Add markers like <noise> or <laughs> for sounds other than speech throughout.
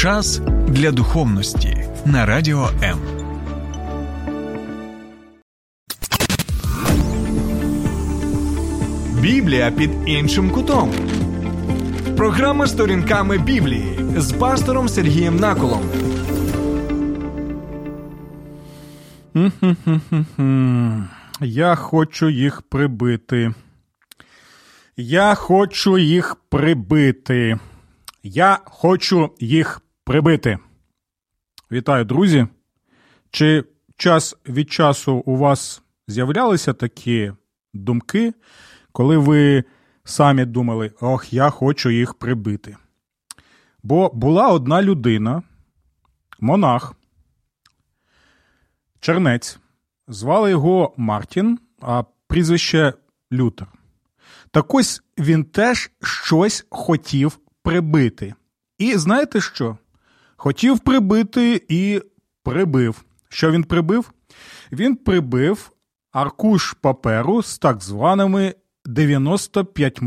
Час для духовності на радіо М. Біблія під іншим кутом. Програма сторінками Біблії з пастором Сергієм Наколом. Я хочу їх прибити. Я хочу їх прибити. Я хочу їх прибити. Вітаю, друзі. Чи час від часу у вас з'являлися такі думки, коли ви самі думали, ох, я хочу їх прибити? Бо була одна людина, монах, чернець, звали його Мартін, а прізвище Лютер. Так ось він теж щось хотів прибити. І знаєте що? Хотів прибити і прибив. Що він прибив? Він прибив аркуш паперу з так званими 95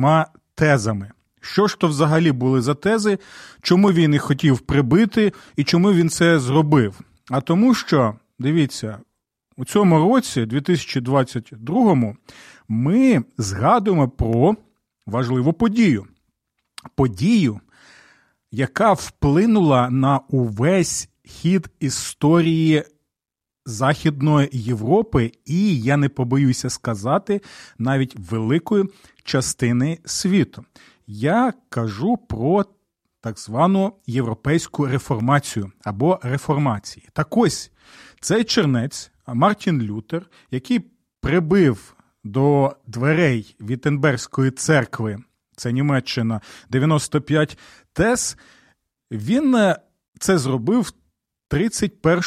тезами. Що ж то взагалі були за тези, чому він їх хотів прибити і чому він це зробив? А тому що, дивіться, у цьому році, 2022, ми згадуємо про важливу подію. Подію, яка вплинула на увесь хід історії Західної Європи, і я не побоюся сказати, навіть великої частини світу. Я кажу про так звану європейську реформацію або реформації. Так ось цей чернець Мартін Лютер, який прибив до дверей Віттенбергської церкви, це Німеччина, 95 ТЕС. він е, це зробив 31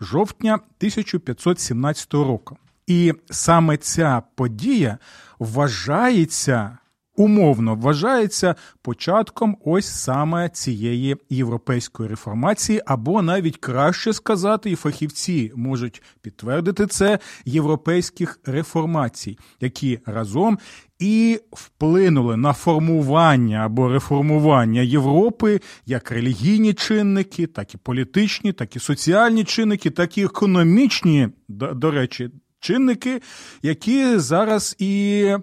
жовтня 1517 року. І саме ця подія вважається умовно вважається початком ось саме цієї європейської реформації, або навіть краще сказати, і фахівці можуть підтвердити це європейських реформацій, які разом і вплинули на формування або реформування Європи як релігійні чинники, так і політичні, так і соціальні чинники, так і економічні, до, речі, чинники, які зараз і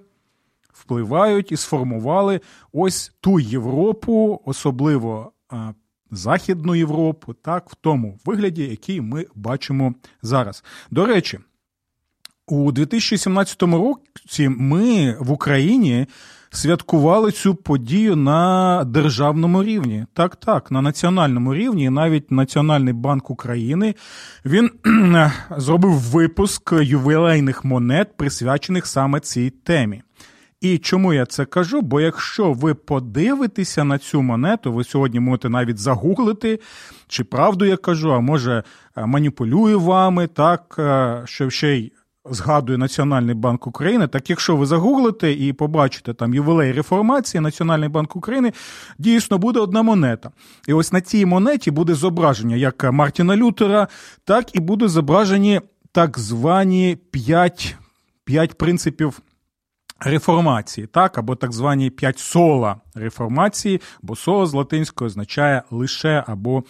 впливають і сформували ось ту Європу, особливо Західну Європу, так, в тому вигляді, який ми бачимо зараз. До речі, у 2017 році ми в Україні святкували цю подію на державному рівні. Так, так, на національному рівні, і навіть Національний банк України він <clears throat> зробив випуск ювілейних монет, присвячених саме цій темі. І чому я це кажу? Бо якщо ви подивитеся на цю монету, ви сьогодні можете навіть загуглити, чи правду я кажу, а може е, маніпулюю вами, так, е, що ще й згадує Національний банк України. Так якщо ви загуглите і побачите там ювілей реформації, Національний банк України дійсно буде одна монета. І ось на цій монеті буде зображення як Мартіна Лютера, так і буде зображені так звані п'ять принципів реформації, так, або так звані п'ять сола реформації, бо соло з латинської означає лише або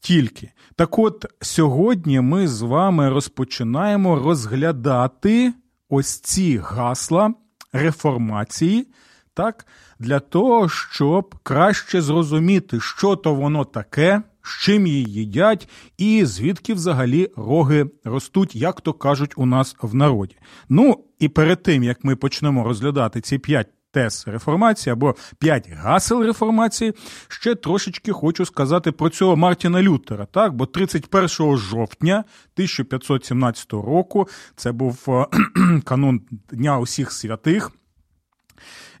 тільки. Так от сьогодні ми з вами розпочинаємо розглядати ось ці гасла реформації, так, для того, щоб краще зрозуміти, що то воно таке з чим її їдять, і звідки взагалі роги ростуть, як то кажуть у нас в народі. Ну і перед тим як ми почнемо розглядати ці п'ять. Тез реформації або п'ять гасел реформації. Ще трошечки хочу сказати про цього Мартіна Лютера. Так, бо 31 жовтня 1517 року це був е, <clears throat> канун Дня усіх святих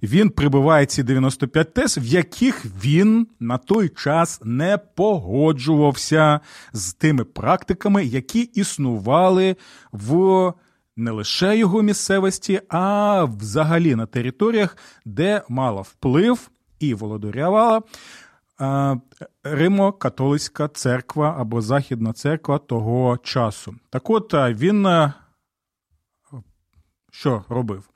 він прибиває ці 95 тез, в яких він на той час не погоджувався з тими практиками, які існували в не лише його місцевості, а взагалі на територіях, де мала вплив і володарювала Римо-католицька церква або Західна церква того часу. Так от він що робив?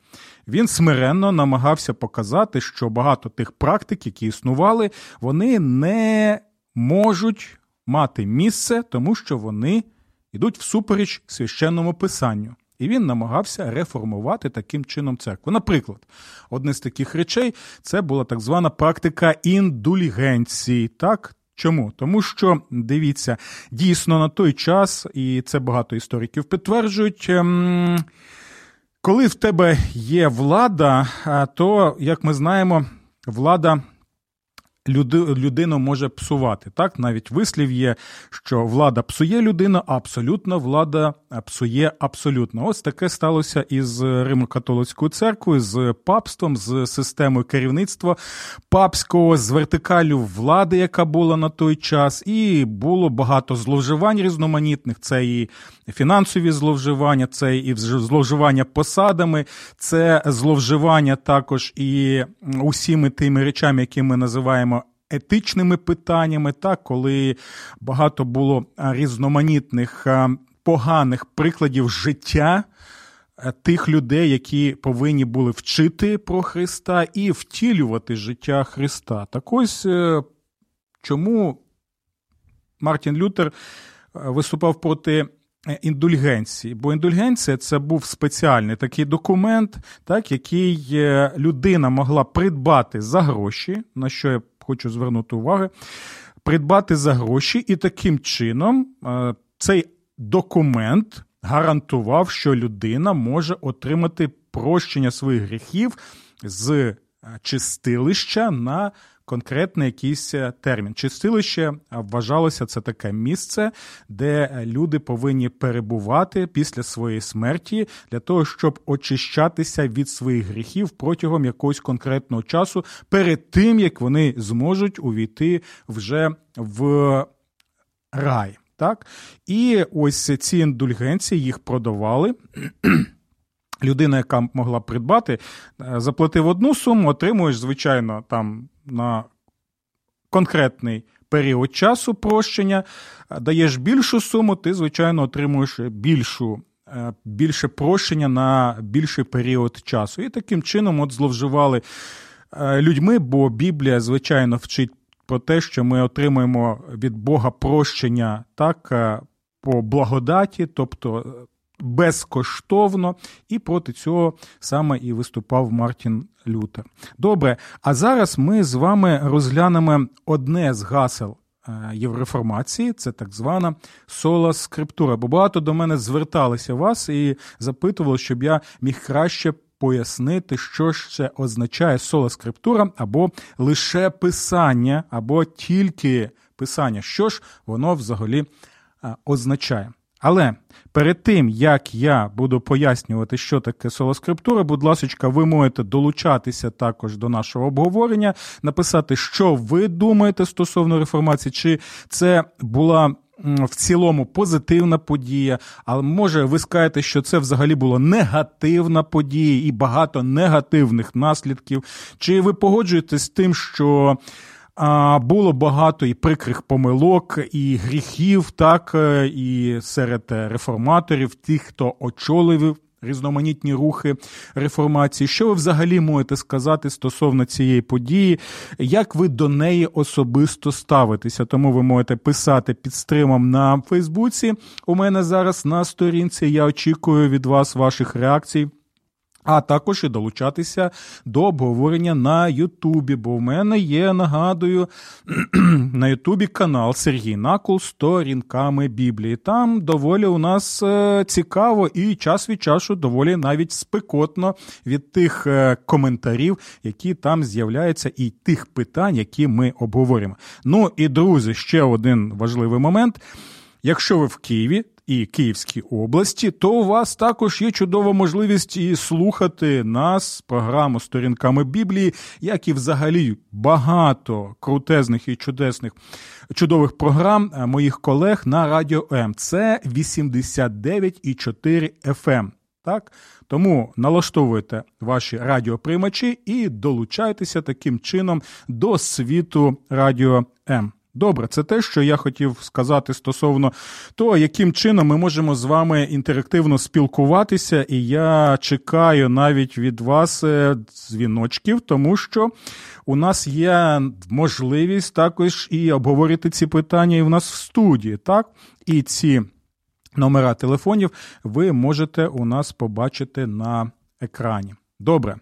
Він смиренно намагався показати, що багато тих практик, які існували, вони не можуть мати місце, тому що вони йдуть всупереч священному писанню. І він намагався реформувати таким чином церкву. Наприклад, одне з таких речей це була так звана практика індульгенції. Так, Чому? Тому що дивіться, дійсно на той час, і це багато істориків підтверджують. Ем, коли в тебе є влада, то, як ми знаємо, влада людину може псувати. Так, навіть вислів є, що влада псує людину, а абсолютна влада псує абсолютно. Ось таке сталося із Римо-католицькою церквою, з папством, з системою керівництва папського, з вертикалю влади, яка була на той час, і було багато зловживань різноманітних. Це і фінансові зловживання, це і зловживання посадами, це зловживання також і усіми тими речами, які ми називаємо. Етичними питаннями, так, коли багато було різноманітних поганих прикладів життя тих людей, які повинні були вчити про Христа і втілювати життя Христа. Так ось е, чому Мартін Лютер е, виступав проти Е, індульгенції. Бо індульгенція це був спеціальний такий документ, так, який людина могла придбати за гроші, на що я хочу звернути увагу, придбати за гроші, і таким чином е, цей документ гарантував, що людина може отримати прощення своїх гріхів з чистилища на конкретний якийсь е, термін. Чистилище е, вважалося це таке місце, де люди повинні перебувати після своєї смерті для того, щоб очищатися від своїх гріхів протягом якогось конкретного часу, перед тим як вони зможуть увійти вже в рай. Так? І ось ці індульгенції їх продавали. Людина, яка могла придбати, е, заплатив одну суму, отримуєш, звичайно, там на конкретний період часу прощення, даєш більшу суму, ти, звичайно, отримуєш більшу. Е, більше прощення на більший період часу. І таким чином от зловживали е, людьми, бо Біблія, звичайно, вчить про те, що ми отримуємо від Бога прощення так, по благодаті, тобто безкоштовно, і проти цього саме і виступав Мартін Лютер. Добре, а зараз ми з вами розглянемо одне з гасел. Е, Євреформації, це так звана сола скриптура. Бо багато до мене зверталися вас і запитували, щоб я міг краще пояснити, що ж це означає сола скриптура, або лише писання, або тільки писання. Що ж воно взагалі е, означає? Але перед тим, як я буду пояснювати, що таке солоскриптура, будь ласка, ви можете долучатися також до нашого обговорення, написати, що ви думаєте стосовно реформації, чи це була. В цілому позитивна подія, але може ви скажете, що це взагалі була негативна подія і багато негативних наслідків. Чи ви погоджуєтесь з тим, що було багато і прикрих помилок, і гріхів, так е, і серед реформаторів, тих, хто очолив різноманітні рухи реформації. Що ви взагалі можете сказати стосовно цієї події? Як ви до неї особисто ставитеся? Тому ви можете писати під стримом на Фейсбуці. У мене зараз на сторінці. Я очікую від вас ваших реакцій а також і долучатися до обговорення на Ютубі. Бо в мене є, нагадую, <clears throat> на Ютубі канал Сергій Накул сторінками Біблії. Там доволі у нас е, цікаво і час від часу доволі навіть спекотно від тих е, коментарів, які там з'являються, і тих питань, які ми обговорюємо. Ну і друзі, ще один важливий момент. Якщо ви в Києві, і Київській області, то у вас також є чудова можливість і слухати нас, програму сторінками Біблії, як і взагалі багато крутезних і чудесних чудових програм е, моїх колег на радіо М. Це 89,4 FM. Так? Тому налаштовуйте ваші радіоприймачі і долучайтеся таким чином до світу радіо М. Добре, це те, що я хотів сказати стосовно того, яким чином ми можемо з вами інтерактивно спілкуватися, і я чекаю навіть від вас е, дзвіночків, тому що у нас є можливість також і обговорити ці питання і в нас в студії, так? І ці номера телефонів ви можете у нас побачити на екрані. Добре.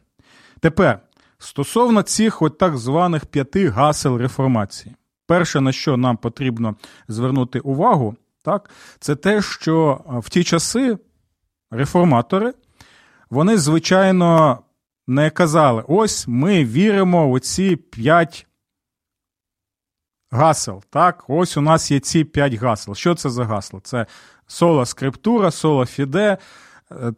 Тепер стосовно цих от так званих п'яти гасел реформації. Перше, на що нам потрібно звернути увагу, так, це те, що в ті часи реформатори, вони, звичайно, не казали: ось ми віримо у ці п'ять гасел. Так, ось у нас є ці п'ять гасел. Що це за гасла? Це соло скриптура, соло фіде, Е,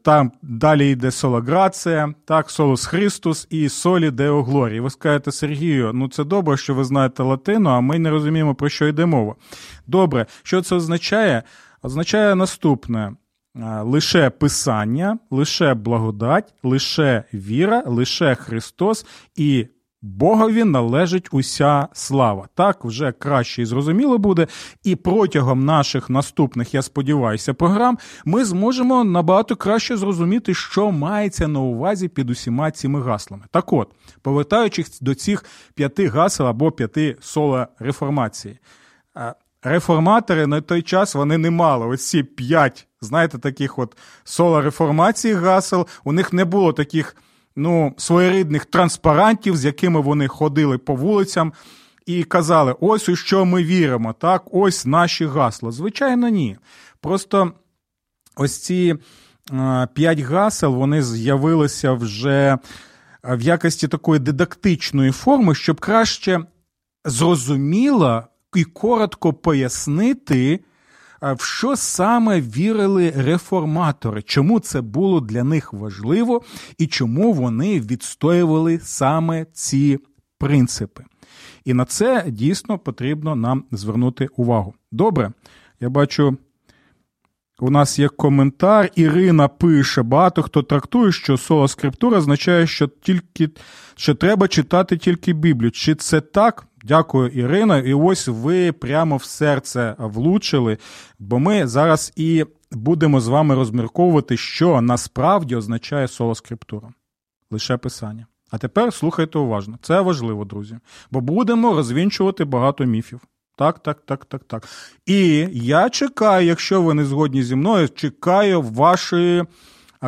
там далі йде солограція, так, солус Христус і солі Део Глорії. Ви скажете, Сергію, ну це добре, що ви знаєте латину, а ми не розуміємо, про що йде мова. Добре, що це означає? Означає наступне: е, лише Писання, лише благодать, лише віра, лише Христос і Богові належить уся слава. Так вже краще і зрозуміло буде. І протягом наших наступних, я сподіваюся, програм ми зможемо набагато краще зрозуміти, що мається на увазі під усіма цими гаслами. Так от, повертаючись до цих п'яти гасел або п'яти сола реформації. Реформатори на той час вони не мали ось ці п'ять, знаєте, таких от сола реформації гасел. У них не було таких ну, своєрідних транспарантів, з якими вони ходили по вулицям і казали: ось у що ми віримо, так, ось наші гасла. Звичайно, ні. Просто ось ці п'ять гасел вони з'явилися вже в якості такої дидактичної форми, щоб краще зрозуміло і коротко пояснити в що саме вірили реформатори, чому це було для них важливо і чому вони відстоювали саме ці принципи. І на це дійсно потрібно нам звернути увагу. Добре, я бачу. У нас є коментар. Ірина пише: багато хто трактує, що соло скриптура означає, що тільки що треба читати тільки Біблію. Чи це так? Дякую, Ірина. І ось ви прямо в серце влучили, бо ми зараз і будемо з вами розмірковувати, що насправді означає соло скриптура. Лише писання. А тепер слухайте уважно. Це важливо, друзі. Бо будемо розвінчувати багато міфів. Так, так, так, так, так. І я чекаю, якщо ви не згодні зі мною, чекаю вашої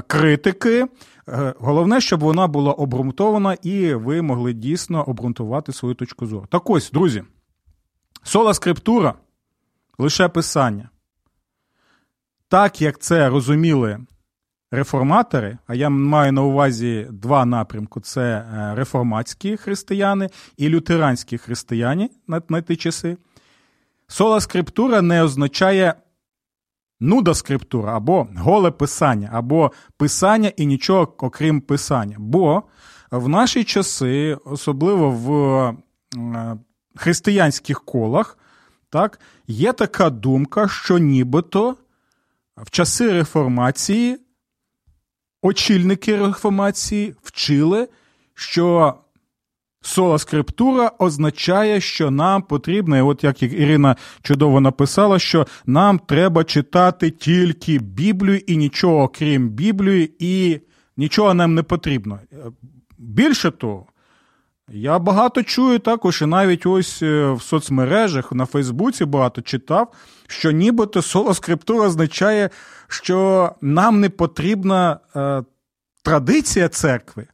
критики. Е, головне, щоб вона була обґрунтована і ви могли дійсно обґрунтувати свою точку зору. Так ось, друзі, сола скриптура лише писання. Так як це розуміли реформатори, а я маю на увазі два напрямки: це е, реформатські християни і лютеранські християни на, ті часи. Сола скриптура не означає нуда скриптура або голе писання, або писання і нічого окрім писання. Бо в наші часи, особливо в е, християнських колах, так, є така думка, що нібито в часи реформації очільники реформації вчили, що Сола скриптура означає, що нам потрібно, і от як Ірина чудово написала, що нам треба читати тільки Біблію і нічого крім Біблії, і нічого нам не потрібно. Більше того, я багато чую також, і навіть ось е, в соцмережах на Фейсбуці багато читав, що нібито соло скриптура означає, що нам не потрібна е, традиція церкви.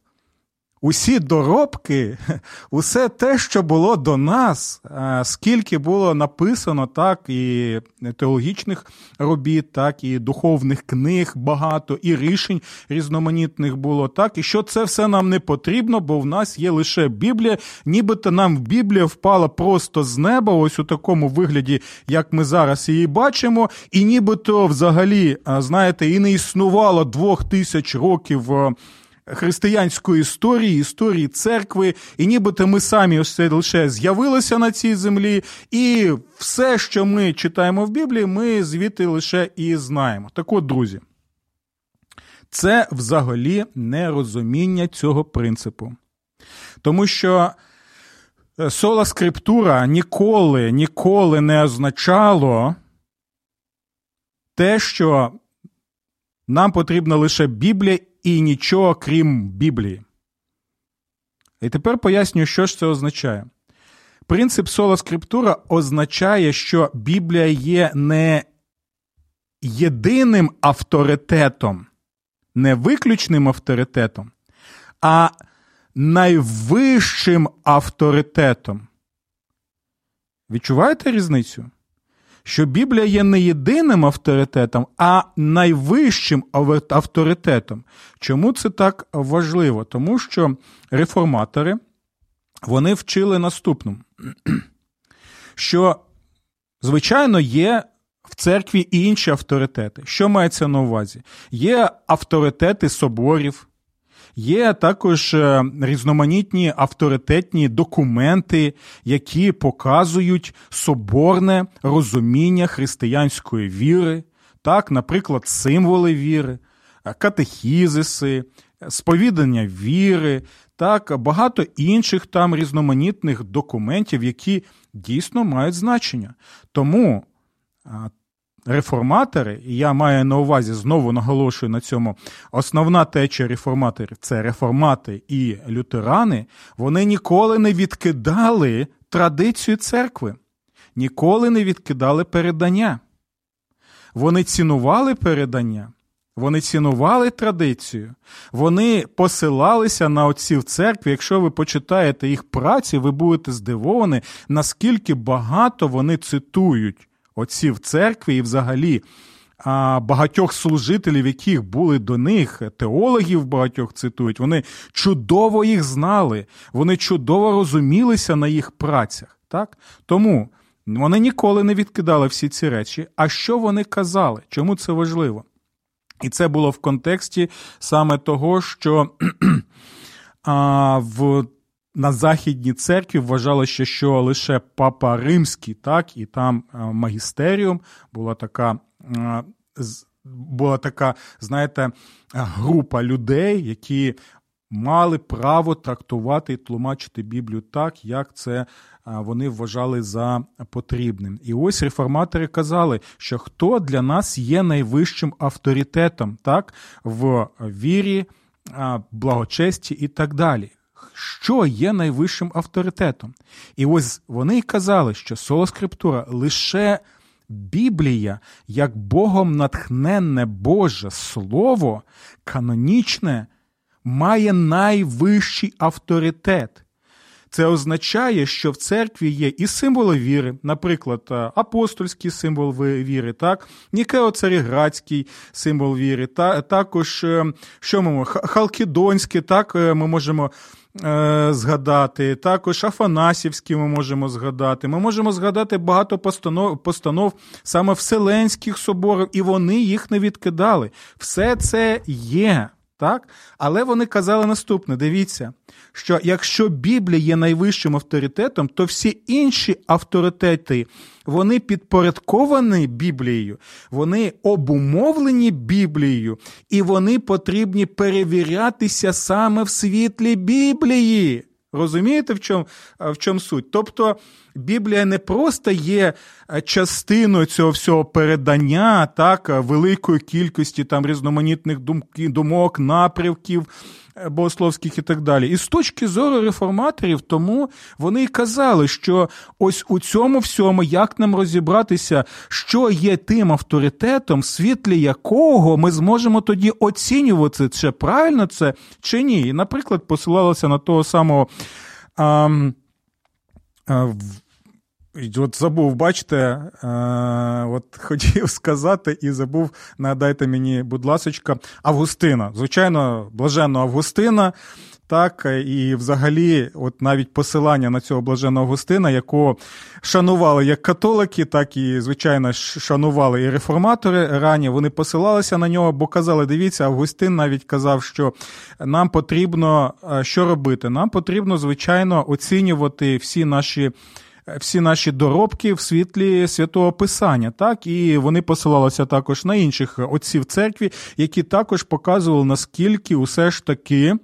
Усі доробки, <laughs> усе те, що було до нас, скільки було написано, так і теологічних робіт, так і духовних книг багато, і рішень різноманітних було, так, і що це все нам не потрібно, бо в нас є лише Біблія, нібито нам Біблія впала просто з неба, ось у такому вигляді, як ми зараз її бачимо, і нібито взагалі, знаєте, і не існувало двох тисяч років християнської історії, історії церкви, і нібито ми самі ось це лише з'явилися на цій землі, і все, що ми читаємо в Біблії, ми звідти лише і знаємо. Так от, друзі, це взагалі нерозуміння цього принципу. Тому що сола скриптура ніколи, ніколи не означало те, що нам потрібна лише Біблія і нічого крім Біблії. І тепер пояснюю, що ж це означає. Принцип сола скриптура означає, що Біблія є не єдиним авторитетом, не виключним авторитетом, а найвищим авторитетом. Відчуваєте різницю? Що Біблія є не єдиним авторитетом, а найвищим авторитетом. Чому це так важливо? Тому що реформатори вони вчили наступному, <clears throat> що, звичайно, є в церкві і інші авторитети. Що мається на увазі? Є авторитети соборів, є також е, різноманітні авторитетні документи, які показують соборне розуміння християнської віри, так, наприклад, символи віри, катехізиси, сповідання віри, так, багато інших там різноманітних документів, які дійсно мають значення. Тому реформатори, і я маю на увазі, знову наголошую на цьому, основна течія реформаторів це реформати і лютерани, вони ніколи не відкидали традицію церкви, ніколи не відкидали передання. Вони цінували передання. Вони цінували традицію, вони посилалися на отців церкви. Якщо ви почитаєте їх праці, ви будете здивовані, наскільки багато вони цитують отців церкви і взагалі багатьох служителів, яких були до них, теологів багатьох цитують, вони чудово їх знали, вони чудово розумілися на їх працях. Так? Тому вони ніколи не відкидали всі ці речі. А що вони казали? Чому це важливо? І це було в контексті саме того, що <clears throat> а, в, на Західній церкві вважалося, що лише Папа Римський, так, і там магістеріум була така. Була така, знаєте, група людей, які мали право трактувати і тлумачити Біблію так, як це вони вважали за потрібним. І ось реформатори казали, що хто для нас є найвищим авторитетом так, в вірі, благочесті і так далі. Що є найвищим авторитетом? І ось вони казали, що солоскриптура лише Біблія, як Богом натхненне Боже Слово, канонічне, має найвищий авторитет. Це означає, що в церкві є і символи віри, наприклад, е, апостольський символ віри, так, Нікео-Царіградський символ віри, та, також е, що ми Халкідонський, так, е, ми можемо згадати, також Афанасівські ми можемо згадати. Ми можемо згадати багато постанов, постанов саме Вселенських соборів, і вони їх не відкидали. Все це є. Так? Але вони казали наступне: дивіться, що якщо Біблія є найвищим авторитетом, то всі інші авторитети вони підпорядковані Біблією, вони обумовлені Біблією, і вони потрібні перевірятися саме в світлі Біблії. Розумієте, в чому в чому суть? Тобто Біблія не просто є частиною цього всього передання, так, великої кількості там різноманітних думок, напрямків богословських і так далі. І з точки зору реформаторів, тому вони й казали, що ось у цьому всьому, як нам розібратися, що є тим авторитетом, в світлі якого ми зможемо тоді оцінювати, чи правильно це чи ні. І, наприклад, посилалося на того самого. А, а, От забув, бачите, е, от <laughs> хотів сказати і забув, нагадайте мені, будь ласочка, Августина. Звичайно, блаженного Августина. Так, і взагалі, от навіть посилання на цього блаженного Августина, якого шанували як католики, так і, звичайно, шанували і реформатори рані. Вони посилалися на нього, бо казали: дивіться, Августин навіть казав, що нам потрібно е, що робити? Нам потрібно, звичайно, оцінювати всі наші всі наші доробки в світлі святого Писання, так і вони посилалися також на інших отців церкві, які також показували наскільки усе ж таки.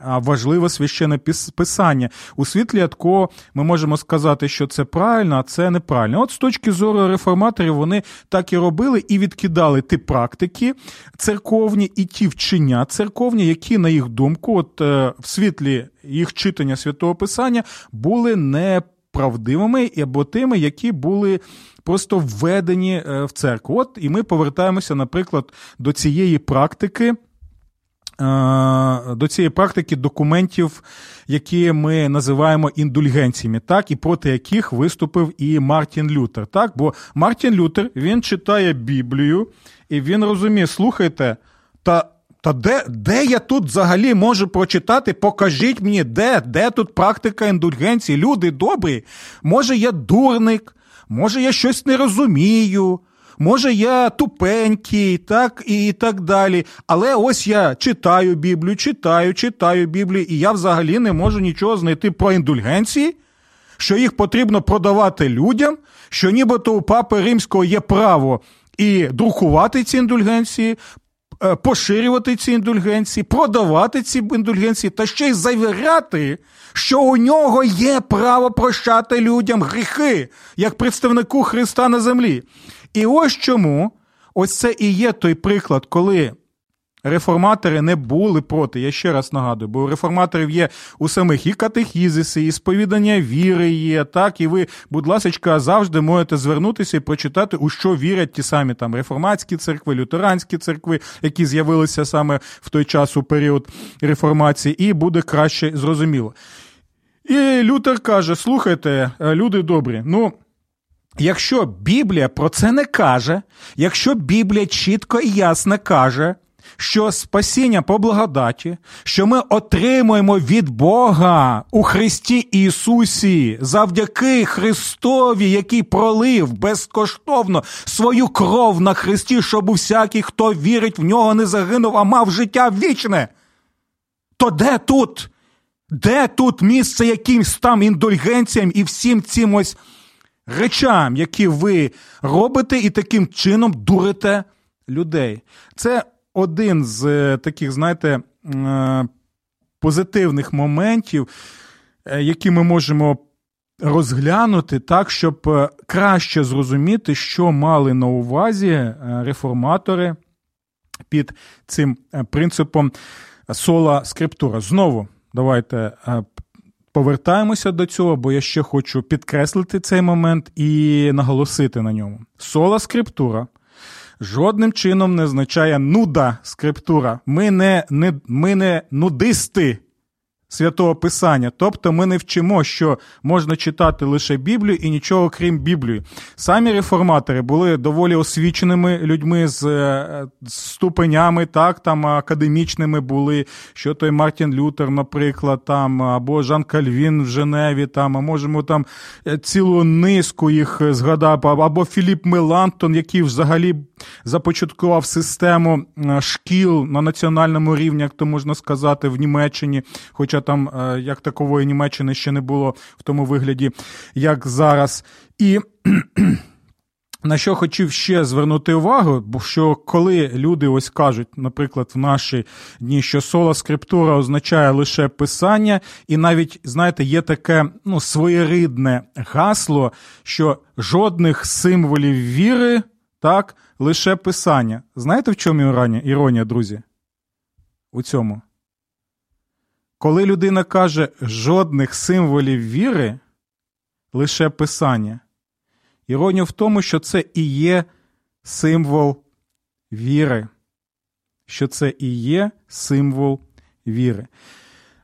важливе священне писання. У світлі такого ми можемо сказати, що це правильно, а це неправильно. От з точки зору реформаторів вони так і робили і відкидали ті практики церковні і ті вчення церковні, які, на їх думку, от е, в світлі їх читання святого Писання були неправдивими або тими, які були. Просто введені е, в церкву. От і ми повертаємося, наприклад, до цієї практики Е, до цієї практики документів, які ми називаємо індульгенціями, так, і проти яких виступив і Мартін Лютер. Так? Бо Мартін Лютер він читає Біблію, і він розуміє, слухайте, та. Та де де я тут взагалі можу прочитати? Покажіть мені, де де тут практика індульгенції? Люди добрі. Може, я дурник, може, я щось не розумію, може я тупенький, так і так далі. Але ось я читаю Біблію, читаю, читаю Біблію, і я взагалі не можу нічого знайти про індульгенції, що їх потрібно продавати людям, що нібито у папи римського є право і друкувати ці індульгенції. Е, поширювати ці індульгенції, продавати ці індульгенції та ще й завіряти, що у нього є право прощати людям гріхи як представнику Христа на землі. І ось чому ось це і є той приклад, коли реформатори не були проти. Я ще раз нагадую, бо у реформаторів є у самих і катехізиси, і сповідання віри є, так, і ви, будь ласка, завжди можете звернутися і прочитати, у що вірять ті самі там реформатські церкви, лютеранські церкви, які з'явилися саме в той час у період реформації, і буде краще зрозуміло. І Лютер каже: слухайте, люди добрі, ну. Якщо Біблія про це не каже, якщо Біблія чітко і ясно каже, що спасіння по благодаті, що ми отримуємо від Бога у Христі Ісусі завдяки Христові, який пролив безкоштовно свою кров на Христі, щоб усякий, хто вірить в нього, не загинув, а мав життя вічне. То де тут? Де тут місце якимсь там індульгенціям і всім цим ось речам, які ви робите, і таким чином дурите людей. Це один з е, таких, знаєте, е, позитивних моментів, е, які ми можемо розглянути так, щоб краще зрозуміти, що мали на увазі реформатори під цим принципом сола скриптура. Знову давайте повертаємося до цього, бо я ще хочу підкреслити цей момент і наголосити на ньому. Сола скриптура жодним чином не означає нуда скриптура. Ми не, не, Ми не нудисти святого Писання. Тобто ми не вчимо, що можна читати лише Біблію і нічого крім Біблії. Самі реформатори були доволі освіченими людьми з, е, ступенями, так, там академічними були, що той Мартін Лютер, наприклад, там, або Жан Кальвін в Женеві, там, а можемо там е, цілу низку їх згадати, або Філіп Мелантон, який взагалі започаткував систему е, шкіл на національному рівні, як то можна сказати, в Німеччині. Хоча там е, як такової Німеччини ще не було в тому вигляді, як зараз. І <clears throat> на що хотів ще звернути увагу, бо що коли люди ось кажуть, наприклад, в наші дні, що сола скриптура означає лише писання, і навіть, знаєте, є таке ну, своєридне гасло, що жодних символів віри, так, лише писання. Знаєте, в чому іронія, друзі? У цьому? Коли людина каже жодних символів віри, лише писання, іронія в тому, що це і є символ віри, що це і є символ віри.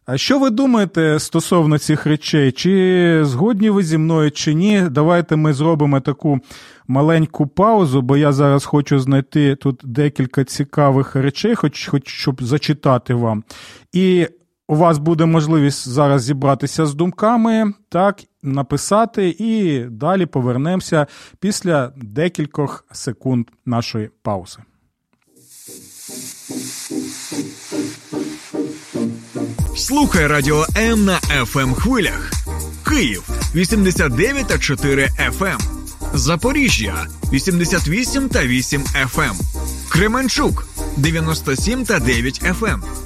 А що ви думаєте стосовно цих речей? Чи згодні ви зі мною, чи ні? Давайте ми зробимо таку маленьку паузу, бо я зараз хочу знайти тут декілька цікавих речей, хоч, хоч щоб зачитати вам. І у вас буде можливість зараз зібратися з думками, так, написати, і далі повернемося після декількох секунд нашої паузи. Слухай радіо М на fm ем хвилях. Київ 89,4 FM. Ем. Запоріжжя 88 та 8 FM. Ем. Кременчук 97 та 9 FM.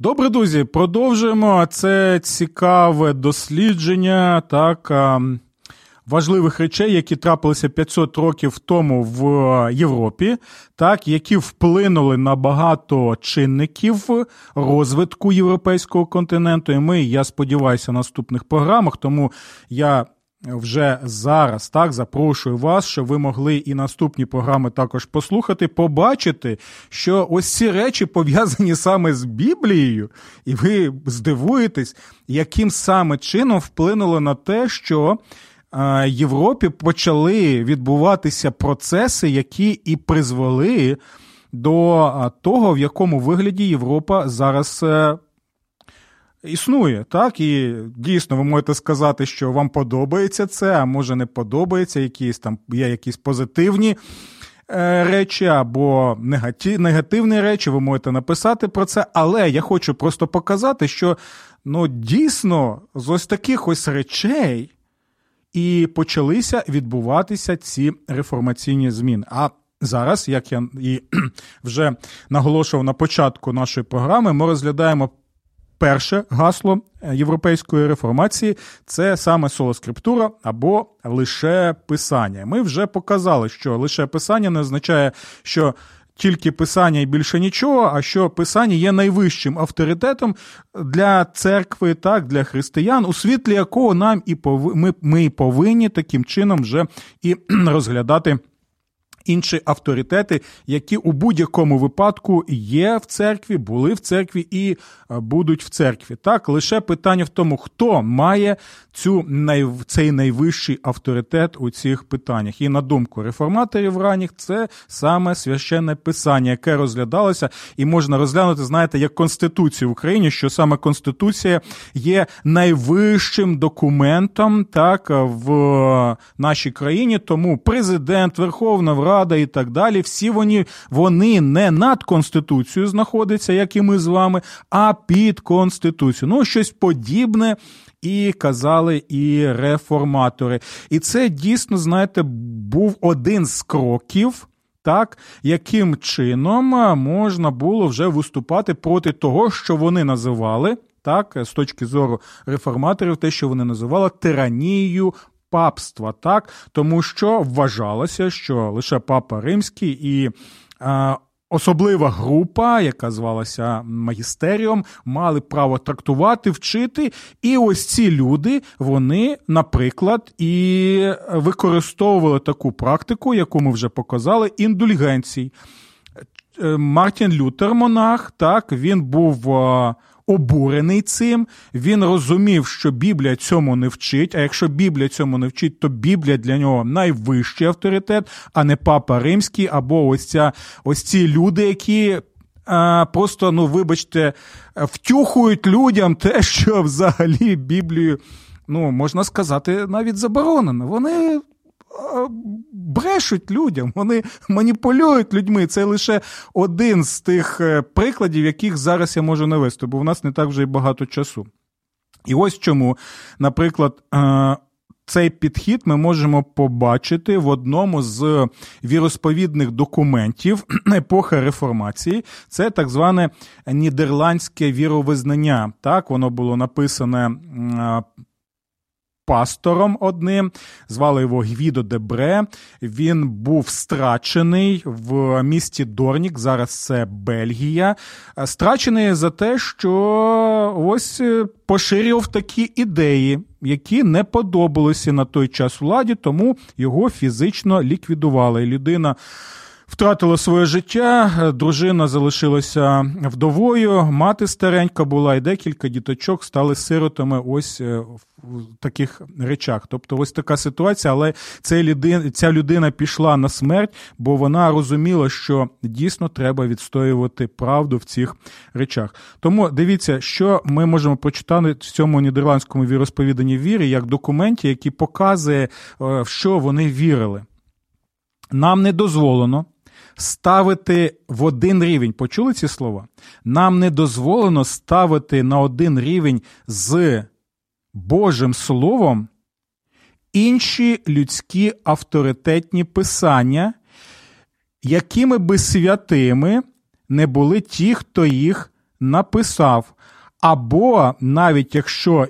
Добре, друзі, продовжуємо це цікаве дослідження так важливих речей, які трапилися 500 років тому в Європі, так які вплинули на багато чинників розвитку європейського континенту. І ми, я сподіваюся, наступних програмах, тому я вже зараз так запрошую вас, щоб ви могли і наступні програми також послухати, побачити, що ось ці речі пов'язані саме з Біблією, і ви здивуєтесь, яким саме чином вплинуло на те, що е, Європі почали відбуватися процеси, які і призвели до е, того, в якому вигляді Європа зараз е, існує, так? І дійсно ви можете сказати, що вам подобається це, а може не подобається, якісь там є якісь позитивні. Е, речі або негативні речі, ви можете написати про це, але я хочу просто показати, що ну, дійсно з ось таких ось речей і почалися відбуватися ці реформаційні зміни. А зараз, як я і <clears throat> вже наголошував на початку нашої програми, ми розглядаємо перше гасло е, європейської реформації це саме солоскриптура або лише писання. Ми вже показали, що лише писання не означає, що. Тільки писання і більше нічого, а що писання є найвищим авторитетом для церкви, так, для християн, у світлі якого нам і пов... ми, ми повинні таким чином вже і <clears throat> розглядати інші авторитети, які у будь-якому випадку є в церкві, були в церкві і е, будуть в церкві. Так, лише питання в тому, хто має цю цей найвищий авторитет у цих питаннях. І на думку реформаторів ранніх, це саме священне писання, яке розглядалося, і можна розглянути, знаєте, як Конституцію в Україні, що саме Конституція є найвищим документом так в нашій країні. Тому президент, Верховна Рада і так далі, всі вони, вони не над Конституцією знаходяться, як і ми з вами, а під Конституцією. Ну, щось подібне і казали і реформатори. І це дійсно, знаєте, був один з кроків. Так, яким чином можна було вже виступати проти того, що вони називали, так, з точки зору реформаторів, те, що вони називали тиранією папства, так, тому що вважалося, що лише папа римський і Особлива група, яка звалася магістеріум, мали право трактувати, вчити. І ось ці люди, вони, наприклад, і використовували таку практику, яку ми вже показали, індульгенцій. Е, Мартін Лютер, монах, так, він був обурений цим. Він розумів, що Біблія цьому не вчить. А якщо Біблія цьому не вчить, то Біблія для нього найвищий авторитет, а не папа римський, або ось ця ось ці люди, які. Просто, ну, вибачте, втюхують людям те, що взагалі Біблію, ну, можна сказати, навіть заборонено. Вони брешуть людям, вони маніпулюють людьми. Це лише один з тих е, прикладів, яких зараз я можу навести, бо в нас не так вже й багато часу. І ось чому, наприклад, е, цей підхід ми можемо побачити в одному з віросповідних документів <clears throat> епохи реформації. Це так зване нідерландське віровизнання. Так, воно було написане пастором одним, звали його Гвідо Дебре. Він був страчений в місті Дорнік, зараз це Бельгія. Страчений за те, що ось е, поширював такі ідеї, які не подобалися на той час владі, тому його фізично ліквідували. Людина втратило своє життя, дружина залишилася вдовою, мати старенька була, і декілька діточок стали сиротами ось е, в таких речах. Тобто, ось така ситуація, але ця людина пішла на смерть, бо вона розуміла, що дійсно треба відстоювати правду в цих речах. Тому дивіться, що ми можемо прочитати в цьому нідерландському віросповіданні віри як документі, який показує, е, в що вони вірили. Нам не дозволено ставити в один рівень. Почули ці слова? Нам не дозволено ставити на один рівень з Божим Словом інші людські авторитетні писання, якими би святими не були ті, хто їх написав. Або навіть якщо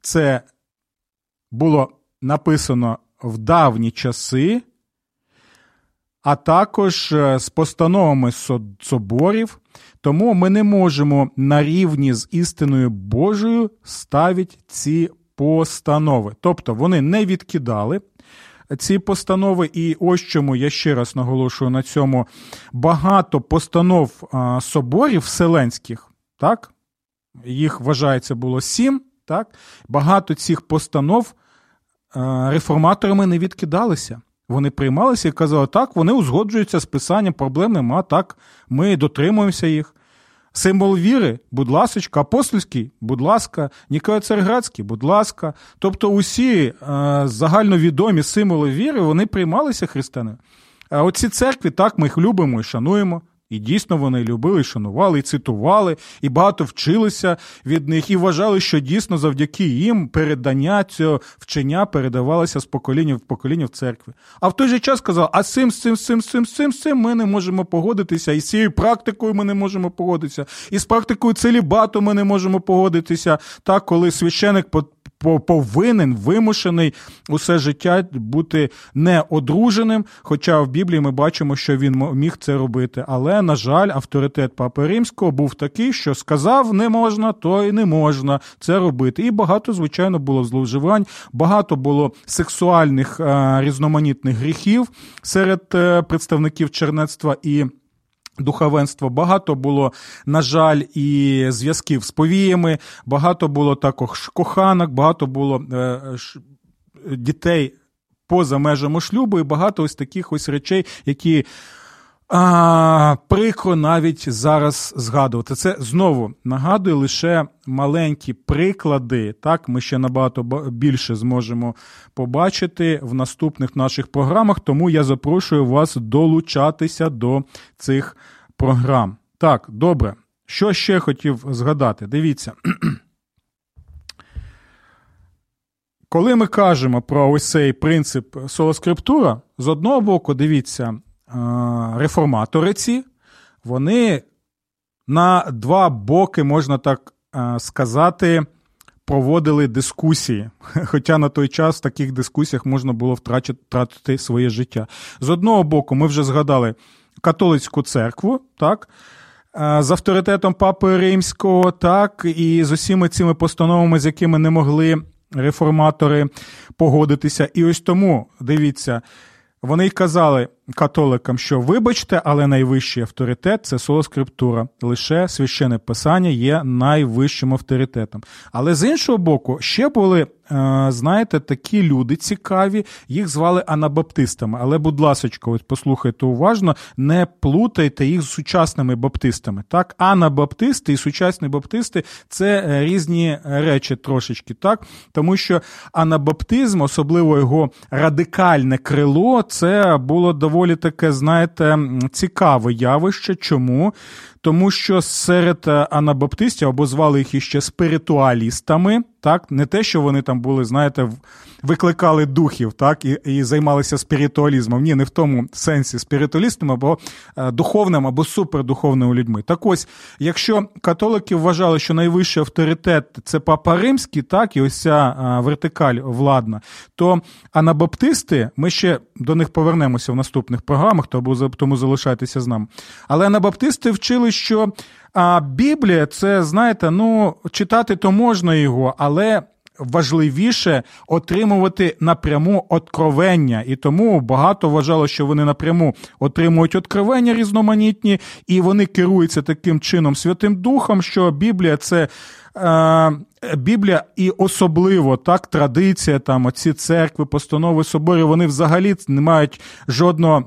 це було написано в давні часи, а також е, з постановами соборів, тому ми не можемо на рівні з істиною Божою ставити ці постанови. Тобто вони не відкидали. Ці постанови, і ось чому я ще раз наголошую на цьому багато постанов соборів вселенських, так? Їх вважається було сім, так? Багато цих постанов реформаторами не відкидалися. Вони приймалися і казали, так, вони узгоджуються з писанням, проблем нема, так, ми дотримуємося їх. Символ віри, будь ласка, апостольський, будь ласка, Ніколоцерградський, будь ласка. Тобто усі е, загальновідомі символи віри вони приймалися християни. А оці церкви, так, ми їх любимо і шануємо. І дійсно вони любили, шанували, і цитували, і багато вчилися від них, і вважали, що дійсно завдяки їм передання цього вчення передавалося з покоління в покоління в церкві. А в той же час казав, а з цим, цим, цим, цим, цим, цим ми не можемо погодитися, і з цією практикою ми не можемо погодитися, і з практикою целібату ми не можемо погодитися, так, коли священик повинен вимушений усе життя бути неодруженим. Хоча в Біблії ми бачимо, що він міг це робити. Але, на жаль, авторитет Папи Римського був такий, що сказав не можна, то й не можна це робити. І багато, звичайно, було зловживань, багато було сексуальних е, різноманітних гріхів серед е, представників чернецтва і. Духовенство. Багато було, на жаль, і зв'язків з повіями, багато було також коханок, багато було е, дітей поза межами шлюбу, і багато ось таких ось речей, які а, Прикро навіть зараз згадувати. Це знову нагадую лише маленькі приклади. Так, ми ще набагато більше зможемо побачити в наступних наших програмах. Тому я запрошую вас долучатися до цих програм. Так, добре. Що ще хотів згадати? Дивіться. Коли ми кажемо про ось цей принцип солоскриптура, з одного боку, дивіться, реформатори ці, вони на два боки, можна так сказати, проводили дискусії. <laughs> Хоча на той час в таких дискусіях можна було втратити своє життя. З одного боку, ми вже згадали католицьку церкву, так. З авторитетом Папи Римського, так, і з усіма цими постановами, з якими не могли реформатори погодитися. І ось тому дивіться, вони й казали католикам, що вибачте, але найвищий авторитет це солоскриптура. Лише священне писання є найвищим авторитетом. Але з іншого боку, ще були Е, знаєте, такі люди цікаві, їх звали анабаптистами. Але, будь ласка, послухайте уважно, не плутайте їх з сучасними баптистами. Так, анабаптисти і сучасні баптисти це е, різні речі трошечки, так? Тому що анабаптизм, особливо його радикальне крило, це було доволі таке, знаєте, цікаве явище. Чому? Тому що серед е, анабаптистів або звали їх іще спиритуалістами, так, не те, що вони там були, знаєте, викликали духів, так, і і займалися спіритуалізмом. Ні, не в тому сенсі спіритуалістом або е, духовним, або супердуховними людьми. Так ось, якщо католики вважали, що найвищий авторитет це папа римський, так, і ось ця е, вертикаль владна, то анабаптисти, ми ще до них повернемося в наступних програмах, тому залишайтеся з нами. Але анабаптисти вчили, що. А Біблія, це знаєте, ну читати то можна його, але важливіше отримувати напряму откровення, і тому багато вважало, що вони напряму отримують откровення різноманітні, і вони керуються таким чином Святим Духом, що Біблія це. Біблія і особливо так традиція, там оці церкви, постанови соборів, вони взагалі не мають жодного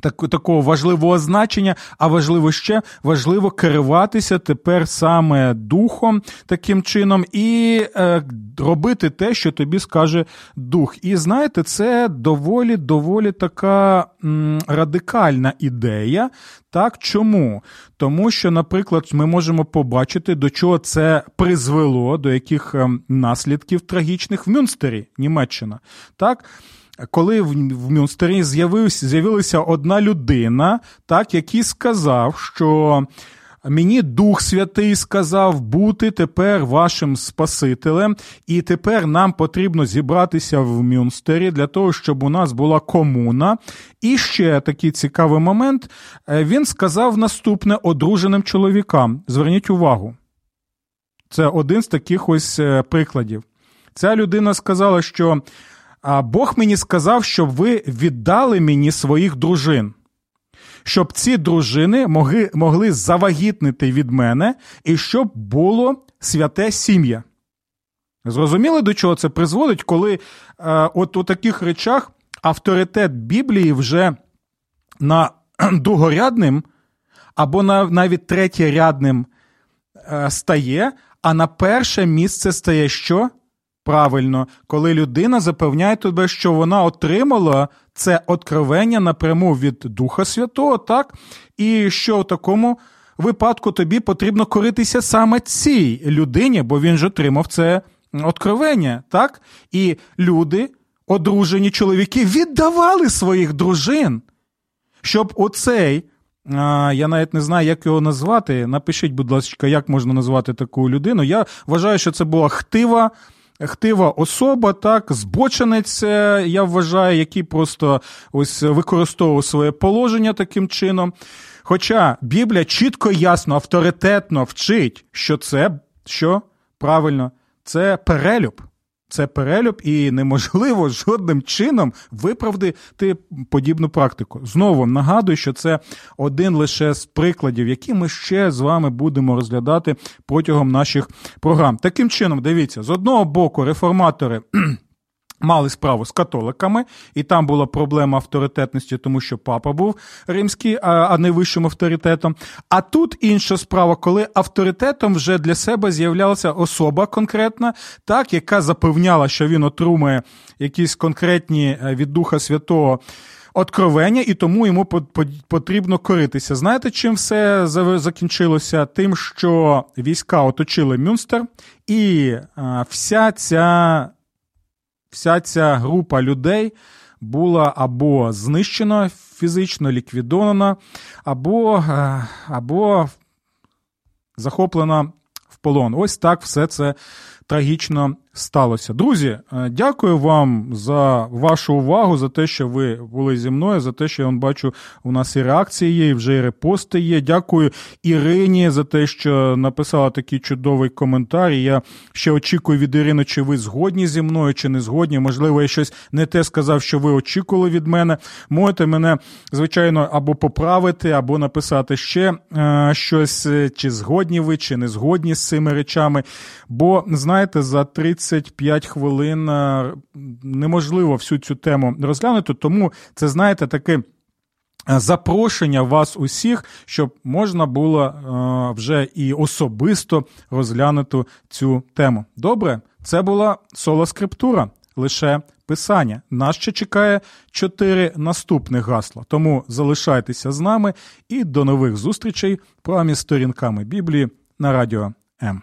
так, такого важливого значення, а важливо ще важливо керуватися тепер саме духом таким чином і е, робити те, що тобі скаже дух. І знаєте, це доволі доволі така м, радикальна ідея. Так, чому? Тому що, наприклад, ми можемо побачити, до чого це призвело, до яких ем, наслідків трагічних в Мюнстері, Німеччина. Так? Коли в Мюнстері з'явилася одна людина, так, який сказав, що мені Дух Святий сказав бути тепер вашим Спасителем, і тепер нам потрібно зібратися в Мюнстері для того, щоб у нас була комуна. І ще такий цікавий момент. Е, він сказав наступне одруженим чоловікам. Зверніть увагу. Це один з таких ось е, прикладів. Ця людина сказала, що а Бог мені сказав, щоб ви віддали мені своїх дружин, щоб ці дружини могли могли завагітнити від мене і щоб було святе сім'я. Зрозуміли, до чого це призводить, коли е, от у таких речах авторитет Біблії вже на <clears throat> другорядним або на, навіть третєрядним е, стає, а на перше місце стає що? Правильно, коли людина запевняє тебе, що вона отримала це откровення напряму від Духа Святого, так? І що в такому випадку тобі потрібно коритися саме цій людині, бо він ж отримав це откровення, так? І люди, одружені чоловіки, віддавали своїх дружин, щоб оцей. Я навіть не знаю, як його назвати. Напишіть, будь ласка, як можна назвати таку людину. Я вважаю, що це була хтива хтива особа, так, збоченець, я вважаю, який просто ось використовував своє положення таким чином. Хоча Біблія чітко, ясно, авторитетно вчить, що це що правильно, це перелюб. Це перелюб, і неможливо <laughs> жодним чином виправдати подібну практику. Знову нагадую, що це один лише з прикладів, які ми ще з вами будемо розглядати протягом наших програм. Таким чином, дивіться, з одного боку, реформатори. <clears throat> Мали справу з католиками, і там була проблема авторитетності, тому що папа був римський, а не вищим авторитетом. А тут інша справа, коли авторитетом вже для себе з'являлася особа конкретна, так, яка запевняла, що він отримує якісь конкретні е, від Духа Святого. Откровення, і тому йому потрібно коритися. Знаєте, чим все закінчилося? Тим, що війська оточили Мюнстер, і е, вся ця вся ця група людей була або знищена фізично, ліквідована, або, е, або захоплена в полон. Ось так все це трагічно сталося. Друзі, е, дякую вам за вашу увагу, за те, що ви були зі мною, за те, що я бачу, у нас і реакції є, і вже і репости є. Дякую Ірині за те, що написала такий чудовий коментар. Я ще очікую від Ірини, чи ви згодні зі мною, чи не згодні. Можливо, я щось не те сказав, що ви очікували від мене. Можете мене, звичайно, або поправити, або написати ще е, щось, чи згодні ви, чи не згодні з цими речами. Бо, знаєте, за 30 35 хвилин е, неможливо всю цю тему розглянути, тому це, знаєте, таке. Е, запрошення вас усіх, щоб можна було е, вже і особисто розглянути цю тему. Добре, це була соло скриптура, лише писання. Нас ще чекає чотири наступних гасла. Тому залишайтеся з нами і до нових зустрічей промі сторінками Біблії на радіо М.